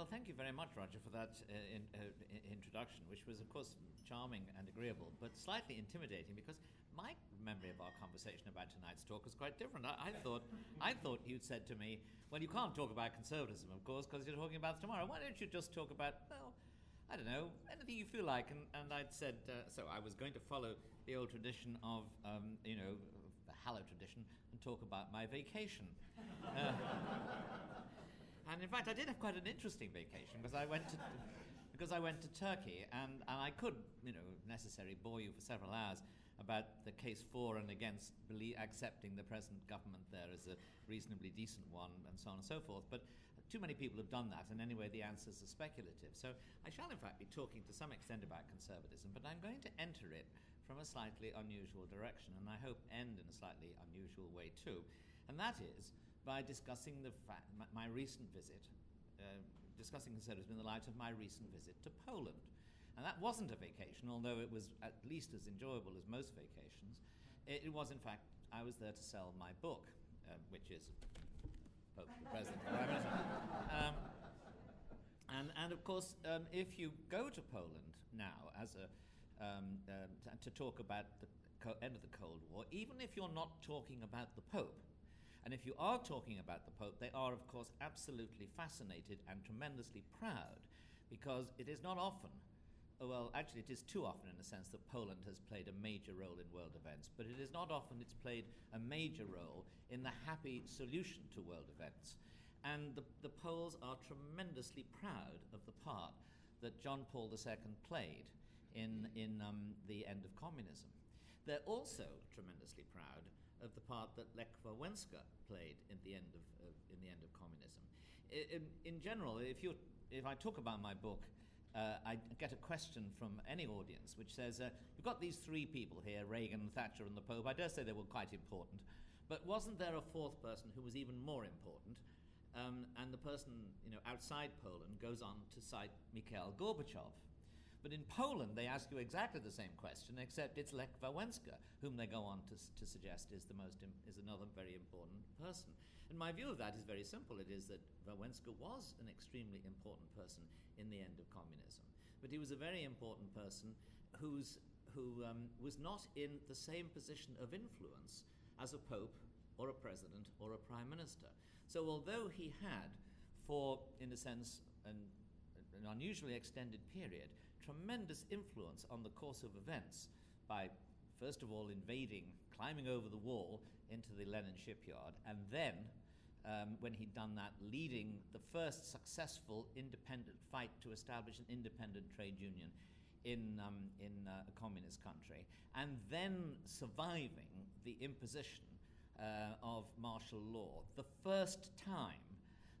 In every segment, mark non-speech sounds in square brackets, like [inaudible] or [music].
well, thank you very much, Roger, for that uh, in, uh, introduction, which was, of course, charming and agreeable, but slightly intimidating because my memory of our conversation about tonight's talk was quite different. I, I thought, I thought you'd said to me, "Well, you can't talk about conservatism, of course, because you're talking about tomorrow. Why don't you just talk about well?" I don't know, anything you feel like. And, and I'd said, uh, so I was going to follow the old tradition of, um, you know, the Hallow tradition and talk about my vacation. [laughs] Uh, and in fact, I did have quite an interesting vacation because I went to, [laughs] because I went to Turkey, and, and I could, you know, necessarily bore you for several hours about the case for and against believe, accepting the present government there as a reasonably decent one, and so on and so forth. But too many people have done that, and anyway, the answers are speculative. So I shall, in fact, be talking to some extent about conservatism, but I'm going to enter it from a slightly unusual direction, and I hope end in a slightly unusual way too. And that is by discussing the fact, my, my recent visit, uh, discussing conservatism in the light of my recent visit to Poland. And that wasn't a vacation, although it was at least as enjoyable as most vacations. It, it was, in fact, I was there to sell my book, uh, which is Pope the President. [laughs] um, and, and of course, um, if you go to Poland now as a, um, uh, to, to, talk about the co- end of the Cold War, even if you're not talking about the Pope, and if you are talking about the Pope, they are, of course, absolutely fascinated and tremendously proud because it is not often well, actually, it is too often in a sense that Poland has played a major role in world events, but it is not often it's played a major role in the happy solution to world events. And the, the Poles are tremendously proud of the part that John Paul II played in, in um, the end of communism. They're also tremendously proud of the part that Lech Wałęsa played in the end of, uh, in the end of communism. In, in general, if, you, if I talk about my book, uh, I get a question from any audience which says, uh, You've got these three people here Reagan, Thatcher, and the Pope. I dare say they were quite important. But wasn't there a fourth person who was even more important? Um, and the person you know, outside Poland goes on to cite Mikhail Gorbachev. But in Poland, they ask you exactly the same question, except it's Lech Wałęsa, whom they go on to, to suggest is, the most, is another very important person. And my view of that is very simple. It is that Wałęsa was an extremely important person in the end of communism. But he was a very important person who's, who um, was not in the same position of influence as a pope or a president or a prime minister. So although he had, for, in a sense, an an unusually extended period, tremendous influence on the course of events by, first of all, invading, climbing over the wall into the Lenin shipyard, and then, um, when he'd done that, leading the first successful independent fight to establish an independent trade union in, um, in uh, a communist country, and then surviving the imposition uh, of martial law, the first time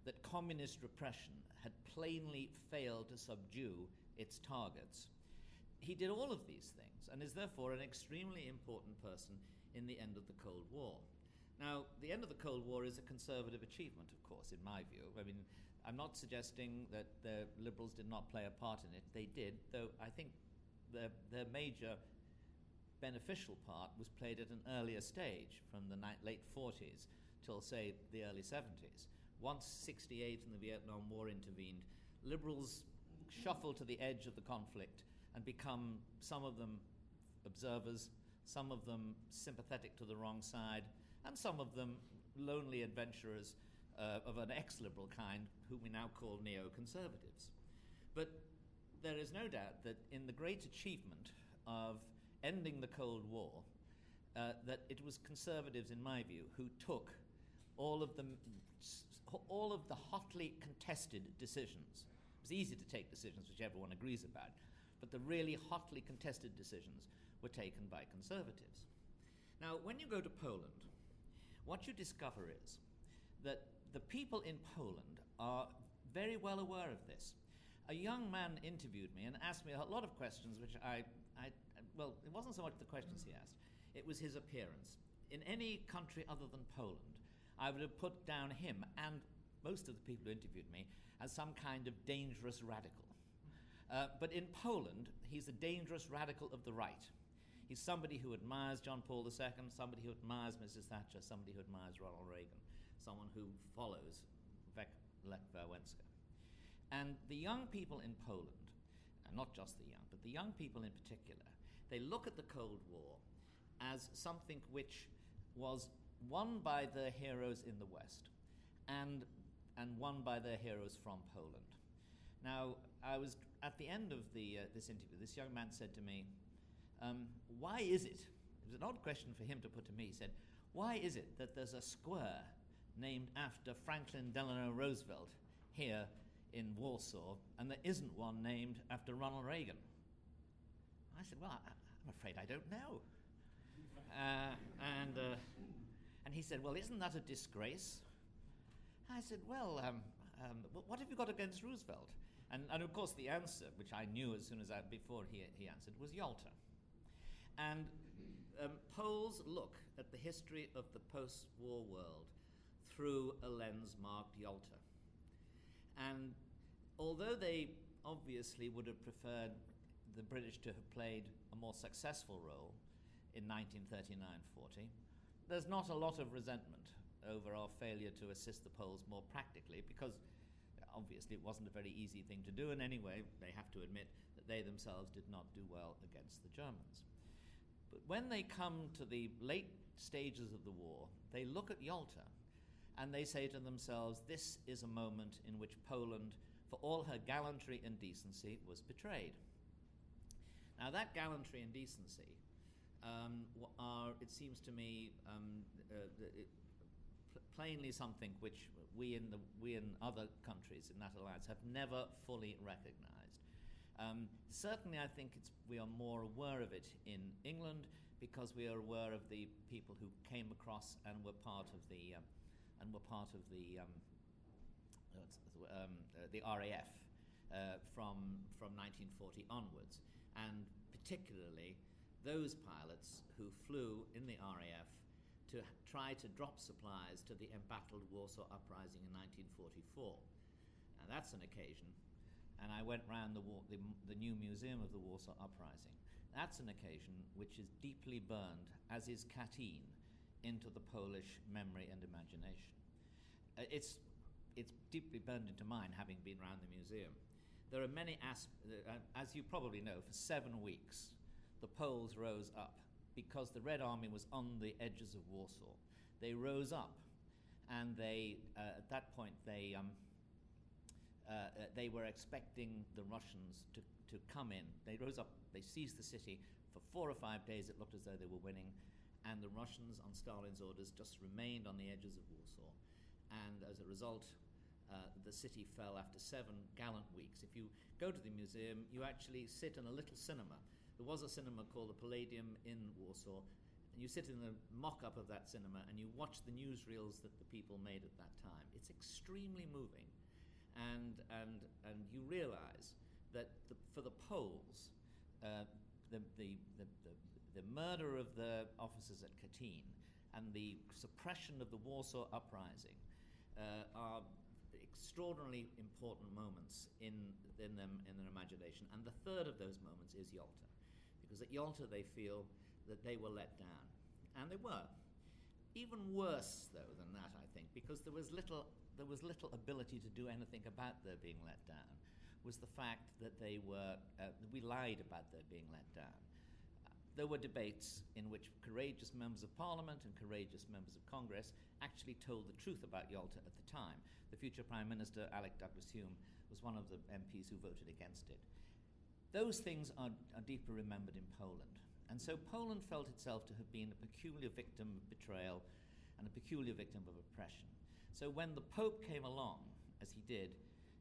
that communist repression had plainly failed to subdue its targets. He did all of these things and is therefore an extremely important person in the end of the Cold War. Now, the end of the Cold War is a conservative achievement, of course, in my view. I mean, I'm not suggesting that the liberals did not play a part in it. They did, though I think their, their major beneficial part was played at an earlier stage, from the late 40s till, say, the early 70s once 68 and the Vietnam War intervened, liberals shuffle to the edge of the conflict and become, some of them, observers, some of them sympathetic to the wrong side, and some of them lonely adventurers uh, of an ex liberal kind, whom we now call neoconservatives. But there is no doubt that in the great achievement of ending the Cold War, uh, that it was conservatives, in my view, who took all of the, all of the hotly contested decisions. It was easy to take decisions which everyone agrees about, but the really hotly contested decisions were taken by conservatives. Now, when you go to Poland, what you discover is that the people in Poland are very well aware of this. A young man interviewed me and asked me a lot of questions, which I, I well, it wasn't so much the questions he asked, it was his appearance. In any country other than Poland, I would have put down him and most of the people who interviewed me as some kind of dangerous radical. Uh, but in Poland, he's a dangerous radical of the right. He's somebody who admires John Paul II, somebody who admires Mrs. Thatcher, somebody who admires Ronald Reagan, someone who follows Lech Wałęsa. And the young people in Poland, and not just the young, but the young people in particular, they look at the Cold War as something which was won by the heroes in the West and, and won by their heroes from Poland. Now, I was at the end of the, uh, this interview, this young man said to me, um, Why is it? It was an odd question for him to put to me. He said, Why is it that there's a square named after Franklin Delano Roosevelt here in Warsaw and there isn't one named after Ronald Reagan? I said, Well, I, am afraid I don't know. Uh, and, uh, and he said, Well, isn't that a disgrace? I said, Well, um, um, what have you got against Roosevelt? And, and of course, the answer, which I knew as soon as I, before he, he answered, was Yalta. And um, Poles look at the history of the post war world through a lens marked Yalta. And although they obviously would have preferred the British to have played a more successful role in 1939 40, there's not a lot of resentment over our failure to assist the Poles more practically because obviously it wasn't a very easy thing to do, and anyway, they have to admit that they themselves did not do well against the Germans. But when they come to the late stages of the war, they look at Yalta and they say to themselves, this is a moment in which Poland, for all her gallantry and decency, was betrayed. Now, that gallantry and decency um, are, it seems to me, um, uh, plainly something which we in, the, we in other countries in that alliance have never fully recognized. Um, certainly, I think we are more aware of it in England because we are aware of the people who came across and were part of the um, and were part of the um, um uh, the RAF uh, from from 1940 onwards, and particularly those pilots who flew in the RAF to try to drop supplies to the embattled Warsaw Uprising in 1944. Now that's an occasion. And I went round the, the, the new museum of the Warsaw Uprising. That's an occasion which is deeply burned, as is Katyn, into the Polish memory and imagination. Uh, it's, it's deeply burned into mine, having been around the museum. There are many aspects, uh, as you probably know, for seven weeks, the Poles rose up because the Red Army was on the edges of Warsaw. They rose up, and they, uh, at that point, they, um, uh, uh, they were expecting the Russians to, to come in. They rose up, they seized the city. For four or five days, it looked as though they were winning, and the Russians, on Stalin's orders, just remained on the edges of Warsaw. And as a result, uh, the city fell after seven gallant weeks. If you go to the museum, you actually sit in a little cinema there was a cinema called the Palladium in Warsaw, and you sit in the mock up of that cinema and you watch the newsreels that the people made at that time. It's extremely moving. And, and, and you realize that the, for the Poles, uh, the, the, the, the, murder of the officers at Katyn and the suppression of the Warsaw Uprising uh, are extraordinarily important moments in, in, them, in their imagination. And the third of those moments is Yalta. Because at Yalta they feel that they were let down. And they were. Even worse, though, than that, I think, because there was little, there was little ability to do anything about their being let down, was the fact that they were, uh, we lied about their being let down. There were debates in which courageous members of parliament and courageous members of Congress actually told the truth about Yalta at the time. The future Prime Minister, Alec Douglas Home, was one of the MPs who voted against it. Those things are, are deeper remembered in Poland. And so Poland felt itself to have been a peculiar victim of betrayal and a peculiar victim of oppression. So when the Pope came along, as he did,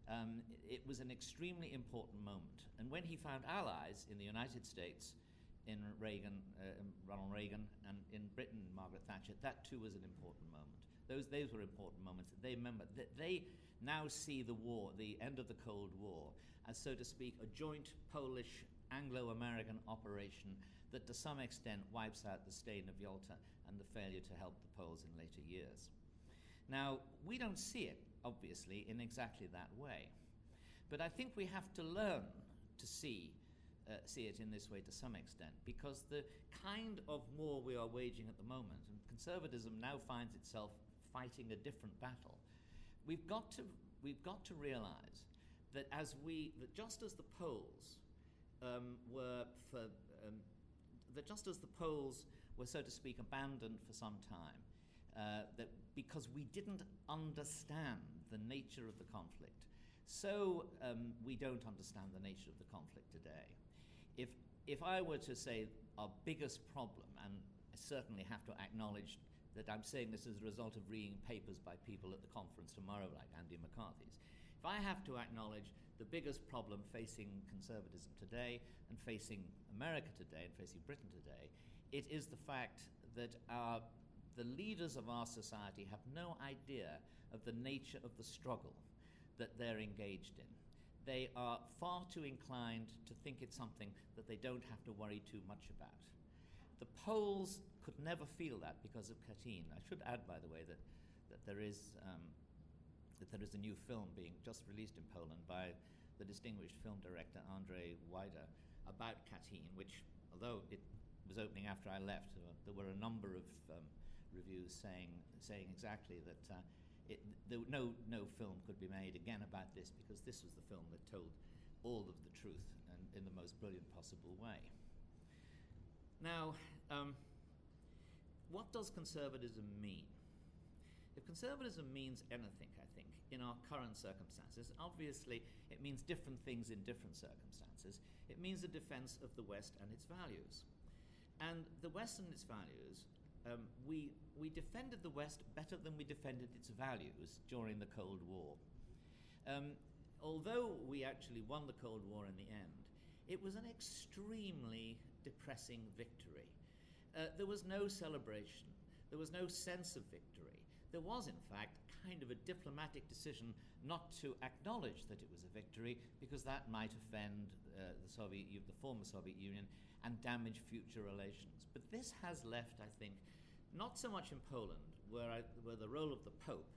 um, it was an extremely important moment. And when he found allies in the United States, in Reagan, uh, Ronald Reagan, and in Britain, Margaret Thatcher, that too was an important moment. Those, those were important moments. They remember that they now see the war, the end of the Cold War, as, so to speak, a joint Polish Anglo American operation that to some extent wipes out the stain of Yalta and the failure to help the Poles in later years. Now, we don't see it, obviously, in exactly that way. But I think we have to learn to see, uh, see it in this way to some extent, because the kind of war we are waging at the moment, and conservatism now finds itself fighting a different battle, we've got to, we've got to realize that as we, that just as the Poles um, were for, um, that just as the Poles were, so to speak, abandoned for some time, uh, that because we didn't understand the nature of the conflict, so um, we don't understand the nature of the conflict today. If, if I were to say our biggest problem, and I certainly have to acknowledge that I'm saying this as a result of reading papers by people at the conference tomorrow, like Andy McCarthy's, if I have to acknowledge the biggest problem facing conservatism today and facing America today and facing Britain today, it is the fact that our, the leaders of our society have no idea of the nature of the struggle that they're engaged in. They are far too inclined to think it's something that they don't have to worry too much about. The Poles could never feel that because of Katyn. I should add, by the way, that, that, there is, um, that there is a new film being just released in Poland by the distinguished film director Andrzej Wajda about Katyn, which, although it was opening after I left, uh, there were a number of um, reviews saying, saying exactly that uh, it, there, no, no film could be made again about this because this was the film that told all of the truth and in the most brilliant possible way. Now, um, what does conservatism mean? If conservatism means anything, I think, in our current circumstances, obviously it means different things in different circumstances. It means a defense of the West and its values. And the West and its values um, we, we defended the West better than we defended its values during the Cold War. Um, although we actually won the Cold War in the end, it was an extremely depressing victory. Uh, there was no celebration, there was no sense of victory. There was, in fact, kind of a diplomatic decision not to acknowledge that it was a victory because that might offend uh, the Soviet, the former Soviet Union, and damage future relations. But this has left, I think, not so much in Poland, where, I, where the role of the Pope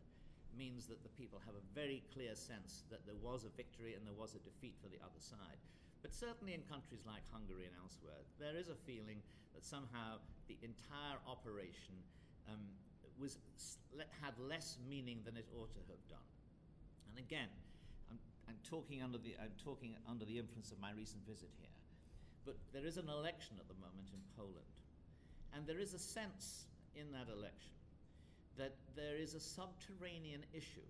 means that the people have a very clear sense that there was a victory and there was a defeat for the other side. But certainly in countries like Hungary and elsewhere, there is a feeling that somehow the entire operation um, was, had less meaning than it ought to have done. And again, I'm, I'm, talking under the, I'm talking under the influence of my recent visit here. But there is an election at the moment in Poland. And there is a sense in that election that there is a subterranean issue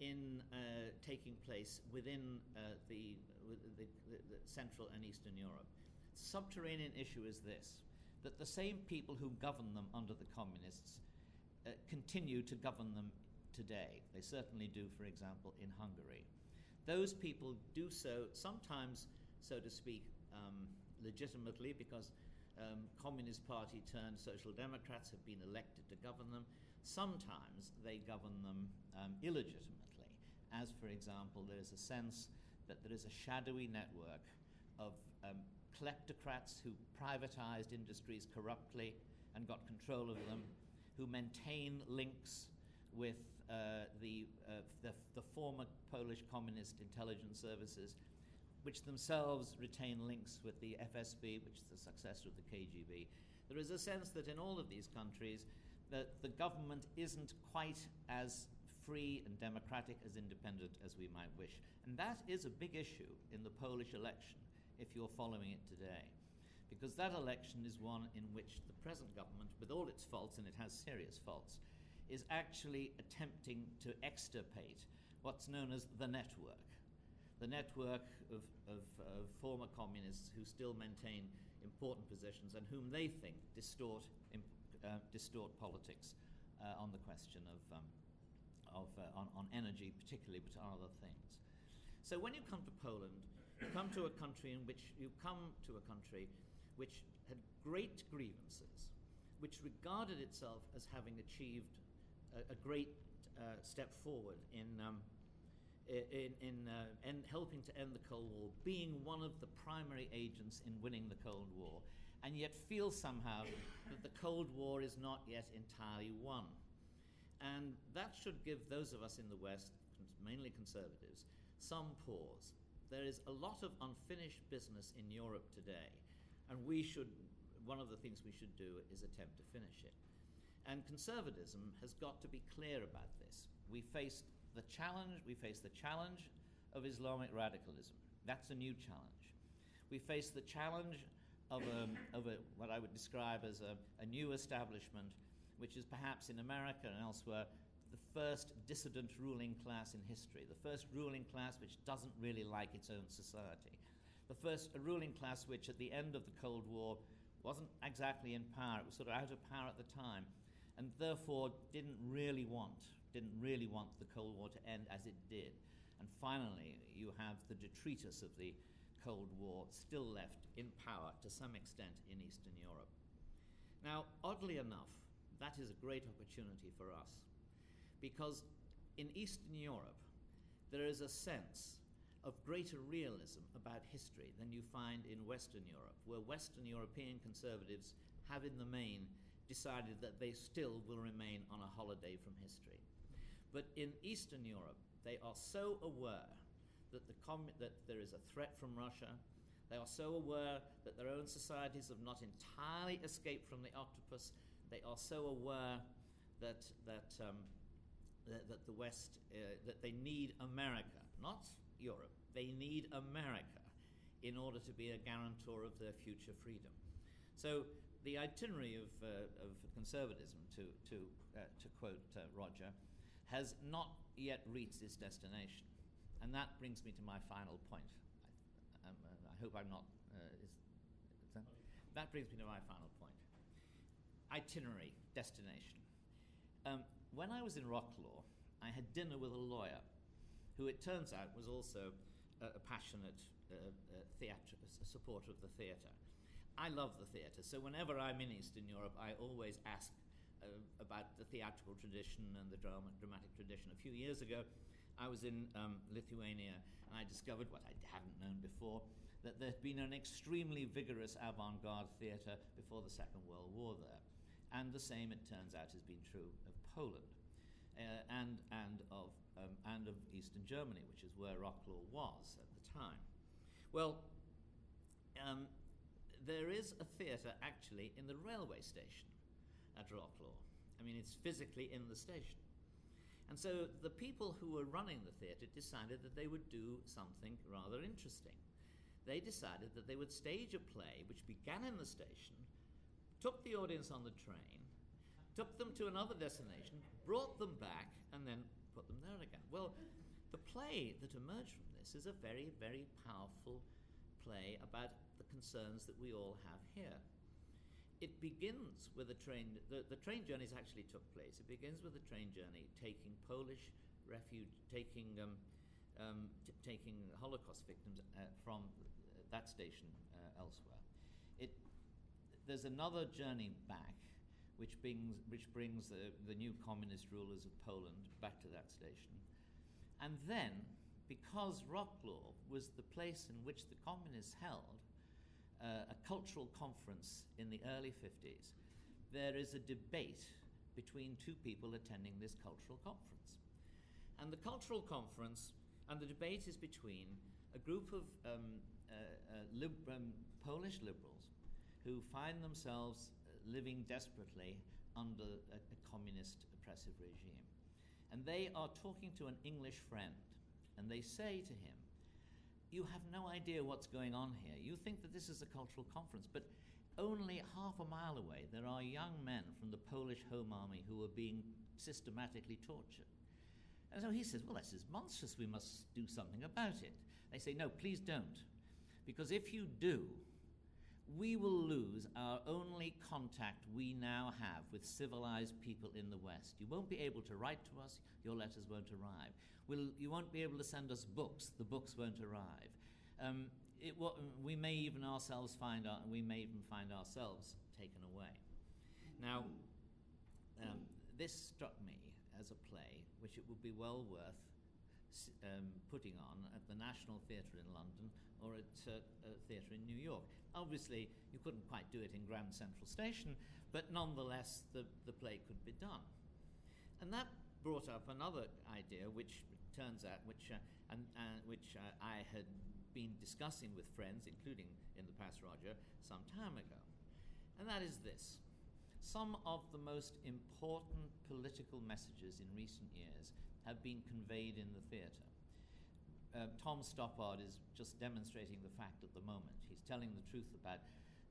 in uh, taking place within uh, the, the, the, Central and Eastern Europe. The subterranean issue is this that the same people who govern them under the communists uh, continue to govern them today. They certainly do, for example, in Hungary. Those people do so sometimes, so to speak, um, legitimately because um, Communist Party turned Social Democrats have been elected to govern them. Sometimes they govern them um, illegitimately, as, for example, there is a sense that there is a shadowy network of um, kleptocrats who privatized industries corruptly and got control of them, who maintain links with uh, the, uh, the, the former Polish communist intelligence services which themselves retain links with the FSB, which is the successor of the KGB. There is a sense that in all of these countries, that the government isn't quite as free and democratic as independent as we might wish. And that is a big issue in the Polish election, if you're following it today. Because that election is one in which the present government, with all its faults, and it has serious faults, is actually attempting to extirpate what's known as the network the network of, of, former communists who still maintain important positions and whom they think distort, imp, uh, distort politics uh, on the question of, um, of uh, on, on energy, particularly, but on other things. So when you come to Poland, you come to a country in which you come to a country which had great grievances, which regarded itself as having achieved a, a great uh, step forward in. Um, in, in, uh, in helping to end the Cold War, being one of the primary agents in winning the Cold War, and yet feel somehow that the Cold War is not yet entirely won. And that should give those of us in the West, mainly conservatives, some pause. There is a lot of unfinished business in Europe today, and we should, one of the things we should do is attempt to finish it. And conservatism has got to be clear about this. We face the challenge, we face the challenge of Islamic radicalism. That's a new challenge. We face the challenge of, a, of a, what I would describe as a, a new establishment, which is perhaps in America and elsewhere the first dissident ruling class in history, the first ruling class which doesn't really like its own society, the first ruling class which, at the end of the Cold War, wasn't exactly in power. It was sort of out of power at the time, and therefore didn't really want, didn't really want the Cold War to end as it did. And finally, you have the detritus of the Cold War still left in power to some extent in Eastern Europe. Now, oddly enough, that is a great opportunity for us because in Eastern Europe, there is a sense of greater realism about history than you find in Western Europe, where Western European conservatives have, in the main, decided that they still will remain on a holiday from history. But in Eastern Europe, they are so aware that, the com- that there is a threat from Russia. They are so aware that their own societies have not entirely escaped from the octopus. They are so aware that, that, um, that, that, the West, uh, that they need America, not Europe. They need America in order to be a guarantor of their future freedom. So the itinerary of, uh, of conservatism, to, to, uh, to quote uh, Roger, has not yet reached its destination. And that brings me to my final point. I, um, uh, I hope I'm not. Uh, is, is that? that? brings me to my final point. Itinerary, destination. Um, when I was in Wroclaw, I had dinner with a lawyer who it turns out was also a, a passionate uh, uh, theatre, supporter of the theatre. I love the theatre, so whenever I'm in Eastern Europe, I always ask uh, about the theatrical tradition and the drama, dramatic tradition. A few years ago, I was in um, Lithuania and I discovered what I hadn't known before that there'd been an extremely vigorous avant garde theatre before the Second World War there. And the same, it turns out, has been true of Poland uh, and, and of um, and of Eastern Germany, which is where Wroclaw was at the time. Well, um, there is a theatre actually in the railway station at Wroclaw. I mean, it's physically in the station. And so the people who were running the theatre decided that they would do something rather interesting. They decided that they would stage a play which began in the station, took the audience on the train, took them to another destination, brought them back, and then put them there again. Well, the play that emerged from this is a very, very powerful play about the concerns that we all have here. It begins with a train, the, the train journeys actually took place. It begins with a train journey taking Polish refuge, taking, um, um, t- taking Holocaust victims uh, from that station uh, elsewhere. It, there's another journey back which brings, which brings the, the new communist rulers of Poland back to that station. And then, because Wroclaw was the place in which the communists held uh, a cultural conference in the early 50s, there is a debate between two people attending this cultural conference. And the cultural conference and the debate is between a group of um, uh, uh, lib- um, Polish liberals who find themselves living desperately under a, a communist oppressive regime. And they are talking to an English friend, and they say to him, You have no idea what's going on here. You think that this is a cultural conference, but only half a mile away, there are young men from the Polish Home Army who are being systematically tortured. And so he says, Well, this is monstrous. We must do something about it. They say, No, please don't. Because if you do, we will lose our only contact we now have with civilized people in the West. You won't be able to write to us, your letters won't arrive. We'll, you won't be able to send us books, the books won't arrive. Um, it, we may even ourselves find our, we may even find ourselves taken away. Now, um, this struck me as a play which it would be well worth um, putting on at the National Theatre in London or at uh, a theatre in New York. Obviously, you couldn't quite do it in Grand Central Station, but nonetheless, the, the play could be done. And that brought up another idea, which turns out, which, uh, and, uh, which uh, I had been discussing with friends, including in the past Roger, some time ago. And that is this. Some of the most important political messages in recent years have been conveyed in the theatre. Uh, Tom Stoppard is just demonstrating the fact at the moment. He's telling the truth about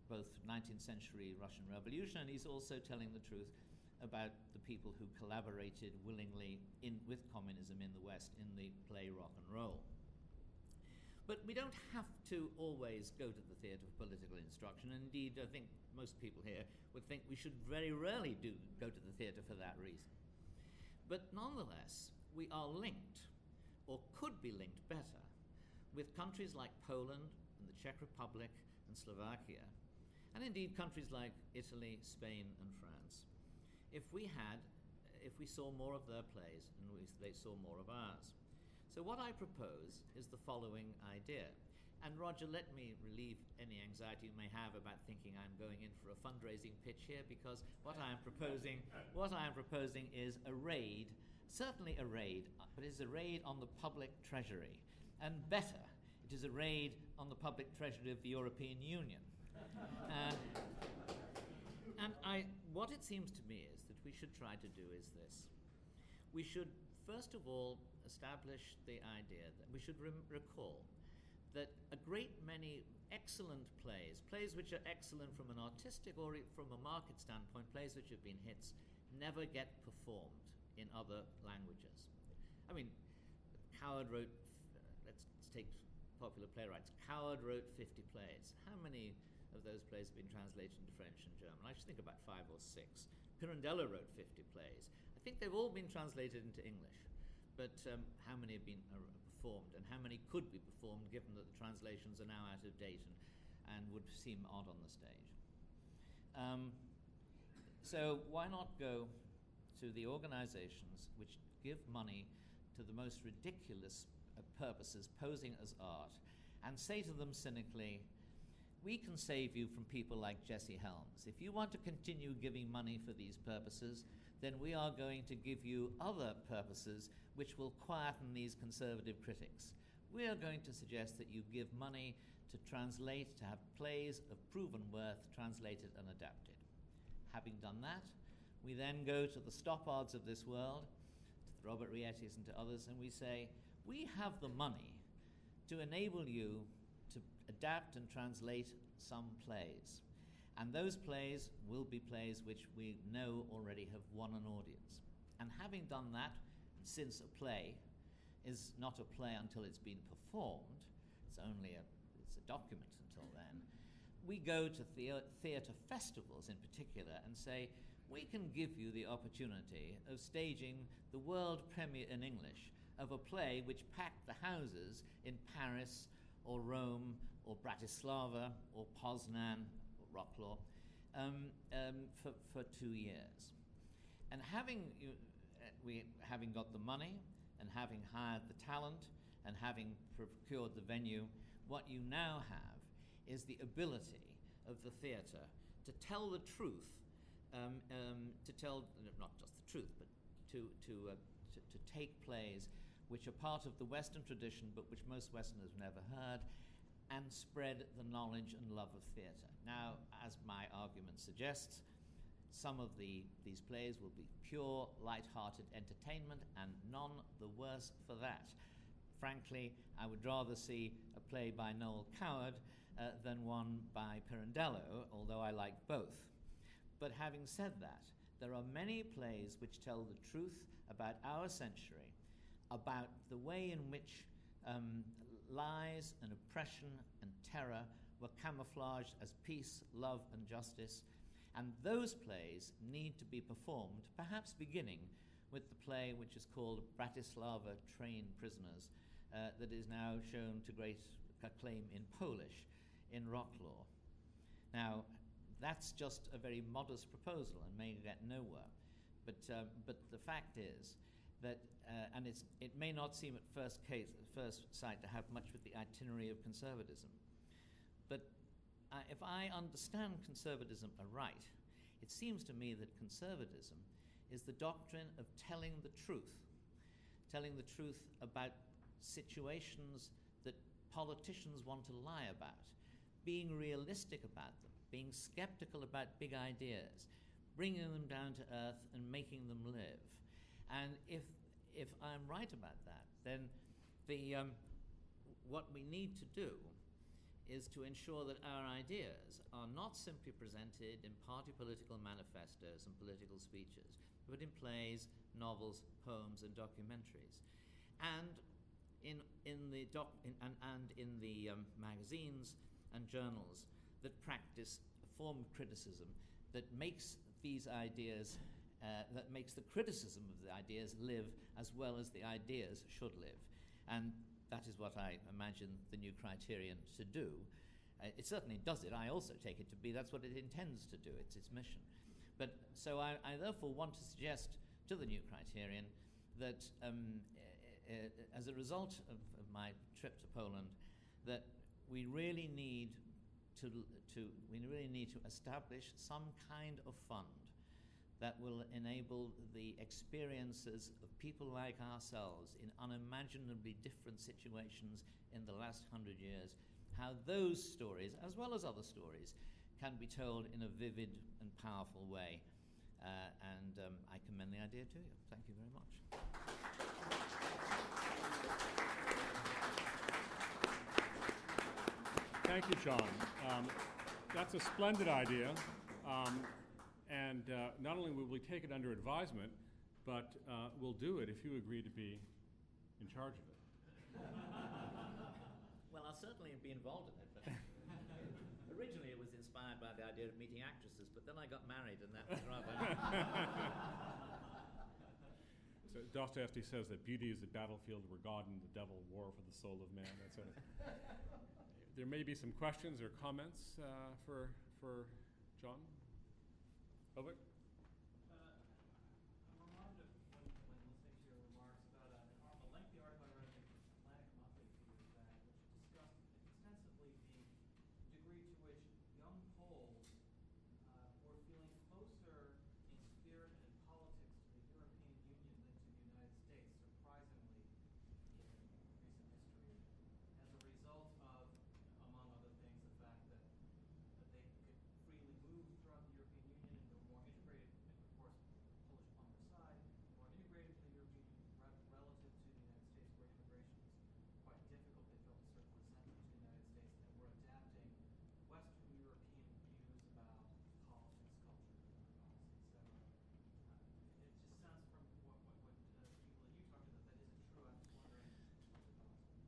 both 19th century Russian Revolution, and he's also telling the truth about the people who collaborated willingly in, with communism in the West in the play Rock and Roll. But we don't have to always go to the theatre of political instruction. Indeed, I think most people here would think we should very rarely do go to the theatre for that reason. But nonetheless, we are linked, or could be linked better, with countries like Poland and the Czech Republic and Slovakia, and indeed countries like Italy, Spain, and France. If we had, if we saw more of their plays and we, they saw more of ours. So, what I propose is the following idea. And Roger, let me relieve any anxiety you may have about thinking I'm going in for a fundraising pitch here, because what I am proposing, what I am proposing is a raid, certainly a raid, but it's a raid on the public treasury, and better, it is a raid on the public treasury of the European Union. [laughs] Uh, and I, what it seems to me is that we should try to do is this: we should first of all establish the idea that we should rem- recall that a great many excellent plays, plays which are excellent from an artistic or from a market standpoint, plays which have been hits, never get performed in other languages. I mean, Coward wrote, let's, let's take popular playwrights. Coward wrote 50 plays. How many of those plays have been translated into French and German? I should think about five or six. Pirandello wrote 50 plays. I think they've all been translated into English but um, how many have been uh, performed and how many could be performed given that the translations are now out of date and, and would seem odd on the stage. Um, so why not go to the organizations which give money to the most ridiculous uh, purposes posing as art and say to them cynically, we can save you from people like Jesse Helms. If you want to continue giving money for these purposes, then we are going to give you other purposes which will quieten these conservative critics. We are going to suggest that you give money to translate, to have plays of proven worth translated and adapted. Having done that, we then go to the Stoppards of this world, to the Robert Riettis and to others, and we say, we have the money to enable you to adapt and translate some plays. And those plays will be plays which we know already have won an audience. And having done that, since a play is not a play until it's been performed, it's only a, it's a document until then, we go to thea- theatre festivals in particular and say, we can give you the opportunity of staging the world premiere in English of a play which packed the houses in Paris or Rome or Bratislava or Poznan or Wroclaw um, um, for, for two years. And having, you, we, having got the money and having hired the talent and having procured the venue, what you now have is the ability of the theatre to tell the truth, um, um, to tell not just the truth, but to, to, uh, to, to take plays which are part of the Western tradition but which most Westerners have never heard and spread the knowledge and love of theatre. Now, as my argument suggests, some of the, these plays will be pure, light-hearted entertainment, and none the worse for that. Frankly, I would rather see a play by Noel Coward uh, than one by Pirandello, although I like both. But having said that, there are many plays which tell the truth about our century, about the way in which um, lies and oppression and terror were camouflaged as peace, love, and justice and those plays need to be performed, perhaps beginning with the play which is called Bratislava Train Prisoners, uh, that is now shown to great acclaim in Polish in Wroclaw. Now, that's just a very modest proposal and may get nowhere. But, uh, but the fact is that, uh, and it may not seem at first, case, first sight to have much with the itinerary of conservatism, but uh, if I understand conservatism aright, it seems to me that conservatism is the doctrine of telling the truth, telling the truth about situations that politicians want to lie about, being realistic about them, being skeptical about big ideas, bringing them down to earth and making them live. And if, if I'm right about that, then the, um, what we need to do is to ensure that our ideas are not simply presented in party political manifestos and political speeches, but in plays, novels, poems, and documentaries. And in, in the doc, in, and, and in the um, magazines and journals that practice a form of criticism that makes these ideas, uh, that makes the criticism of the ideas live as well as the ideas should live. And that is what I imagine the new criterion to do. Uh, it certainly does it. I also take it to be that's what it intends to do. It's its mission. But so I, I therefore want to suggest to the new criterion that um, uh, as a result of, of, my trip to Poland, that we really need to, to we really need to establish some kind of fund that will enable the experiences of people like ourselves in unimaginably different situations in the last hundred years, how those stories, as well as other stories, can be told in a vivid and powerful way. Uh, and um, I commend the idea to you. Thank you very much. Thank you, John. Um, that's a splendid idea. Um, and uh, not only will we take it under advisement, but uh, we'll do it if you agree to be in charge of it. [laughs] well, I'll certainly be involved in it. But [laughs] originally, it was inspired by the idea of meeting actresses, but then I got married, and that was rather. so Dostoevsky says that beauty is the battlefield where God and the devil war for the soul of man. That's [laughs] a, there may be some questions or comments uh, for for John. Over.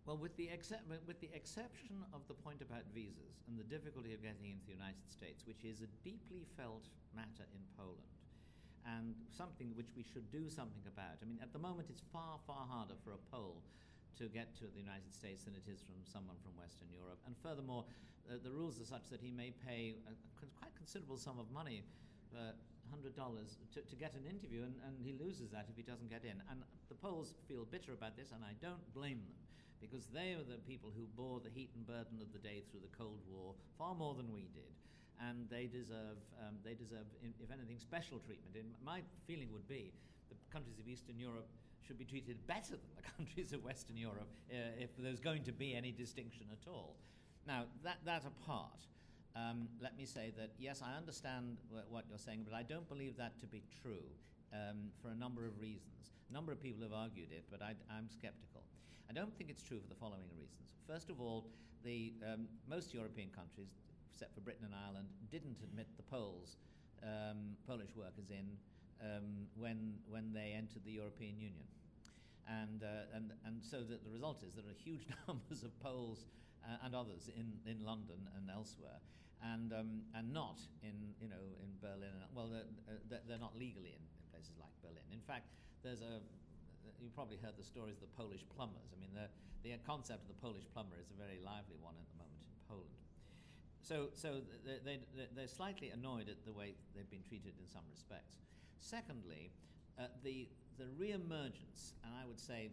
Well, with the, exce- with the exception of the point about visas and the difficulty of getting into the United States, which is a deeply felt matter in Poland, and something which we should do something about. I mean, at the moment, it's far, far harder for a Pole to get to the United States than it is from someone from Western Europe. And furthermore, uh, the rules are such that he may pay a, a quite considerable sum of money. Uh, $100 to, to get an interview, and, and he loses that if he doesn't get in. And the Poles feel bitter about this, and I don't blame them because they were the people who bore the heat and burden of the day through the Cold War far more than we did. And they deserve, um, they deserve, if anything, special treatment. And my feeling would be the countries of Eastern Europe should be treated better than the [laughs] countries of Western Europe uh, if there's going to be any distinction at all. Now, that, that apart, um, let me say that yes, I understand what you're saying, but I don't believe that to be true um, for a number of reasons. A number of people have argued it, but I, am skeptical. I don't think it's true for the following reasons. First of all, the, um, most European countries, except for Britain and Ireland, didn't admit the Poles, um, Polish workers in um, when, when they entered the European Union. And, uh, and, and so the, the result is there are huge [laughs] numbers of Poles uh, and others in, in London and elsewhere, and, um, and not in, you know, in Berlin. Well, they're, uh, they're not legally in, in places like Berlin. In fact, there's a, you probably heard the stories of the Polish plumbers. I mean, the, the concept of the Polish plumber is a very lively one at the moment in Poland. So, so they, they, they're slightly annoyed at the way they've been treated in some respects. Secondly, uh, the, the re-emergence, and I would say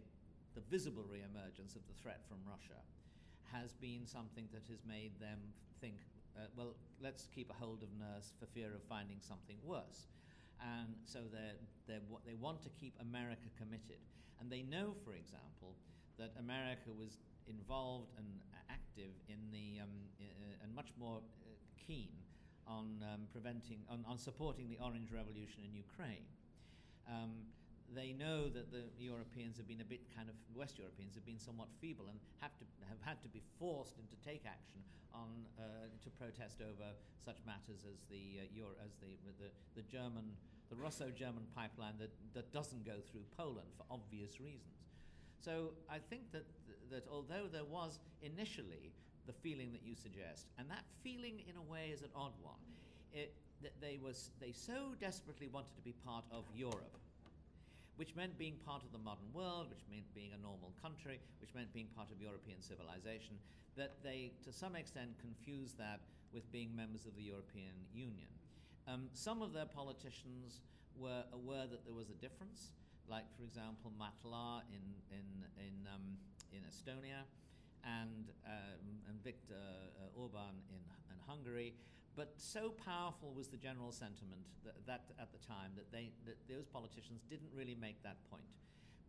the visible re-emergence of the threat from Russia, has been something that has made them think, uh, well, let's keep a hold of Nurse for fear of finding something worse and so they're, they're, they want to keep America committed. And they know, for example, that America was involved and active in the um, and much more uh, keen on um, preventing on, on, supporting the Orange Revolution in Ukraine. Um, they know that the Europeans have been a bit kind of West Europeans have been somewhat feeble and have to have had to be forced into take action on uh, to protest over such matters as the uh, Euro, as the, the the German the Russo-German pipeline that, that doesn't go through Poland for obvious reasons. So I think that that although there was initially the feeling that you suggest, and that feeling in a way is an odd one, it, that they was they so desperately wanted to be part of Europe which meant being part of the modern world, which meant being a normal country, which meant being part of European civilization, that they, to some extent, confused that with being members of the European Union. Um, some of their politicians were aware that there was a difference, like, for example, Mart Laar in, in, in, um, in Estonia and, um, and Viktor uh, Orban in, in Hungary. But so powerful was the general sentiment that, that at the time that, they, that those politicians didn't really make that point.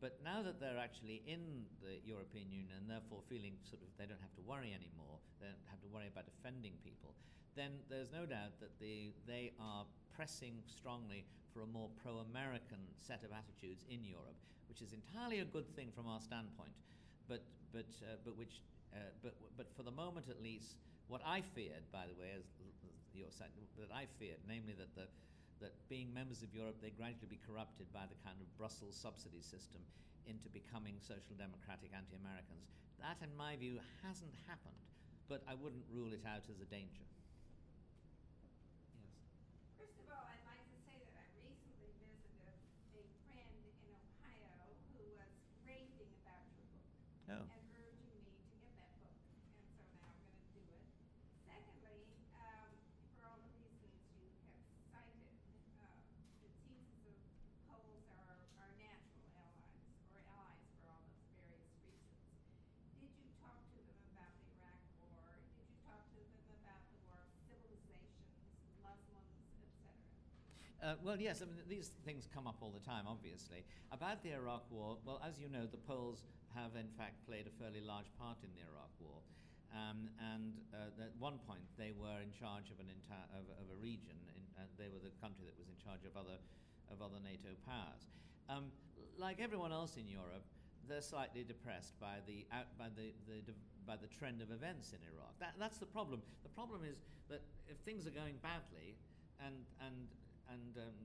But now that they're actually in the European Union and therefore feeling sort of they don't have to worry anymore, they don't have to worry about offending people, then there's no doubt that they, they are pressing strongly for a more pro American set of attitudes in Europe, which is entirely a good thing from our standpoint, but, but, uh, but, which, uh, but, but for the moment at least, what I feared, by the way, as your side, that I feared, namely that, the, that being members of Europe, they gradually be corrupted by the kind of Brussels subsidy system into becoming social democratic anti Americans. That, in my view, hasn't happened, but I wouldn't rule it out as a danger. Yes? First of all, I'd like to say that I recently visited a friend in Ohio who was raving about your book. Oh. And urging me to get that book, and so now I'm gonna do it. Secondly, um, for all the reasons you have cited, uh, it seems as though Poles are our natural allies, or allies for all those various reasons. Did you talk to them about the Iraq War? Did you talk to them about the war of civilizations, Muslims, et cetera? Uh, well, yes, I mean, these things come up all the time, obviously. About the Iraq War, well, as you know, the Poles have in fact played a fairly large part in the Iraq War. Um, and uh, at one point, they were in charge of, an entire, of, of a region. In, uh, they were the country that was in charge of other, of other NATO powers. Um, like everyone else in Europe, they're slightly depressed by the, out, by, the, the, by the trend of events in Iraq. That, that's the problem. The problem is that if things are going badly, and, and, and um,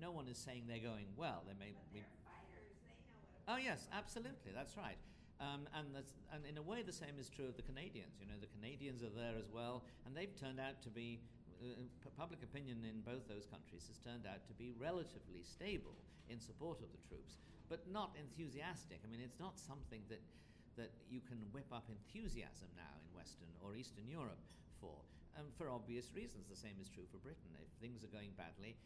no one is saying they're going well, they may But be they're fighters, they know what it Oh yes, absolutely. That's right. Um, and that's, and in a way, the same is true of the Canadians. You know, the Canadians are there as well, and they've turned out to be. Uh, p- public opinion in both those countries has turned out to be relatively stable in support of the troops, but not enthusiastic. I mean, it's not something that that you can whip up enthusiasm now in Western or Eastern Europe for, um, for obvious reasons. The same is true for Britain. If things are going badly,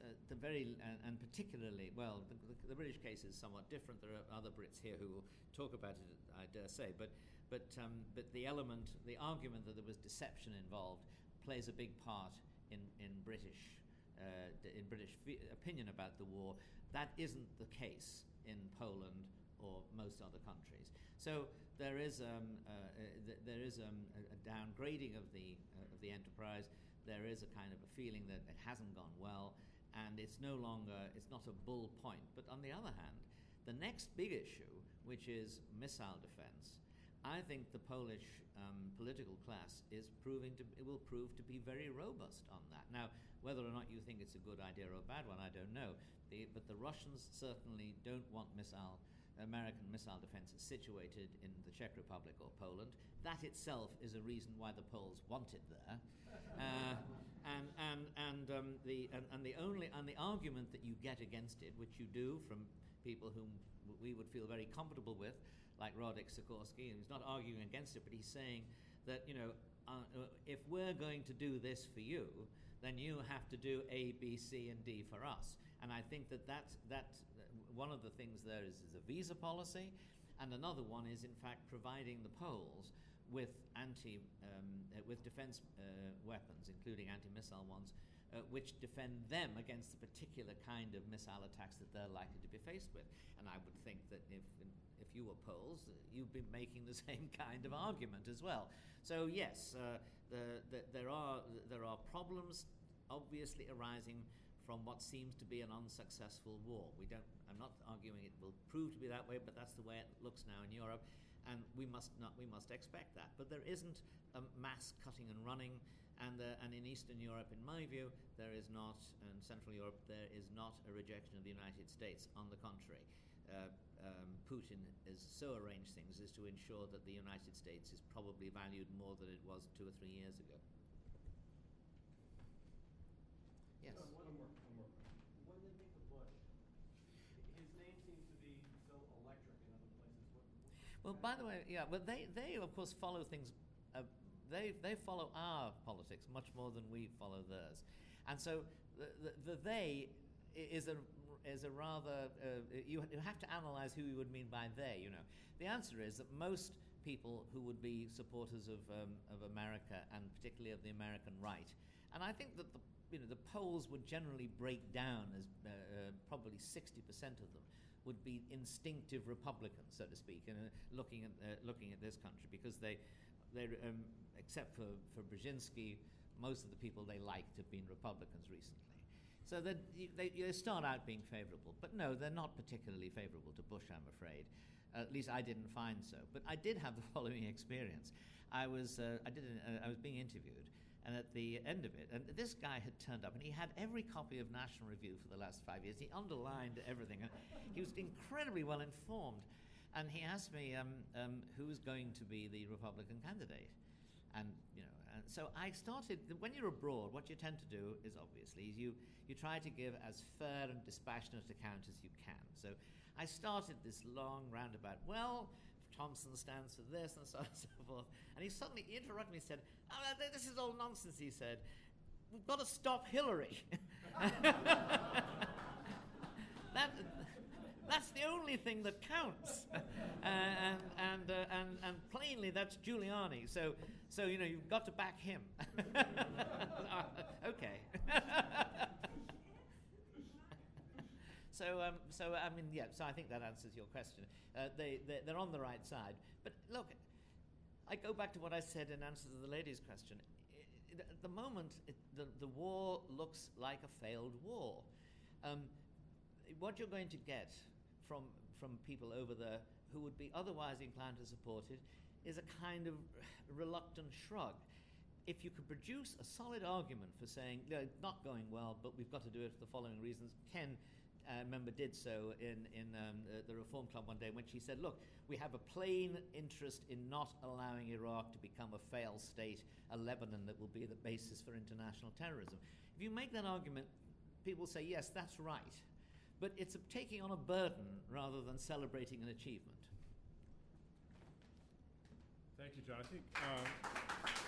uh, the very and, and particularly well, the, the, British case is somewhat different. There are other Brits here who will talk about it, I dare say. But but um, but the element, the argument that there was deception involved, plays a big part in in British uh, in British opinion about the war. That isn't the case in Poland or most other countries. So there is um, uh, uh, th- there is um, a, a downgrading of the uh, of the enterprise. There is a kind of a feeling that it hasn't gone well and it's no longer it's not a bull point but on the other hand the next big issue which is missile defense i think the polish um, political class is proving to it will prove to be very robust on that now whether or not you think it's a good idea or a bad one i don't know the, but the russians certainly don't want missile American missile defense is situated in the Czech Republic or Poland. That itself is a reason why the Poles want it there. Uh, and and, and, um, the, and, and the only and the argument that you get against it, which you do from people whom we would feel very comfortable with, like Radek Sikorski, and he's not arguing against it, but he's saying that you know uh, uh, if we're going to do this for you, then you have to do A, B, C, and D for us. And I think that that's, that one of the things there is, is a visa policy, and another one is in fact providing the Poles with anti um, uh, with defense uh, weapons, including anti-missile ones, uh, which defend them against the particular kind of missile attacks that they're likely to be faced with. And I would think that if if you were Poles, uh, you'd be making the [laughs] same kind of argument as well. So yes, uh, the, the, there are there are problems obviously arising from what seems to be an unsuccessful war. We don't, I'm not arguing it will prove to be that way, but that's the way it looks now in Europe, and we must not, we must expect that. But there isn't a mass cutting and running, and, uh, and in Eastern Europe, in my view, there is not, and Central Europe, there is not a rejection of the United States. On the contrary, uh, um, Putin has so arranged things as to ensure that the United States is probably valued more than it was two or three years ago. Yes. One more, one more question. What did they think of Bush? His name seems to be so electric in other places. What, Well, by the way, yeah, well, they, they of course follow things. Uh, they they follow our politics much more than we follow theirs, and so the the, the they is a is a rather uh, you you have to analyze who you would mean by they. You know, the answer is that most people who would be supporters of um, of America and particularly of the American right, and I think that the you know the polls would generally break down as uh, uh, probably sixty percent of them would be instinctive Republicans, so to speak, and uh, looking at uh, looking at this country because they they um, except for for Brzezinski, most of the people they liked have been Republicans recently. So that y- they, they start out being favourable, but no, they're not particularly favourable to Bush, I'm afraid. at least I didn't find so. But I did have the [laughs] following experience. I was uh, I did an, uh, I was being interviewed, and at the end of it, and this guy had turned up, and he had every copy of National Review for the last five years. He underlined everything, and he was incredibly well informed. And he asked me um, um, who was going to be the Republican candidate, and you know, and so I started. When you're abroad, what you tend to do is obviously you you try to give as fair and dispassionate account as you can. So I started this long roundabout. Well, Thompson stands for this and so on and so forth. And he suddenly interrupted me and said, oh, This is all nonsense, he said. We've got to stop Hillary. [laughs] that, that's the only thing that counts. [laughs] uh, and, and, uh, and, and plainly, that's Giuliani. So, so, you know, you've got to back him. [laughs] okay. So, um, so I mean, yeah. So I think that answers your question. Uh, they, they they're on the right side. But look, I go back to what I said in answer to the lady's question. At the moment, it, the the war looks like a failed war. Um, what you're going to get from from people over there who would be otherwise inclined to support it is a kind of reluctant shrug. If you could produce a solid argument for saying, no, it's not going well, but we've got to do it for the following reasons, Ken uh, member did so in, in um, uh, the Reform Club one day when she said, Look, we have a plain interest in not allowing Iraq to become a failed state, a Lebanon that will be the basis for international terrorism. If you make that argument, people say, Yes, that's right. But it's taking on a burden rather than celebrating an achievement. Thank you, John. I think um,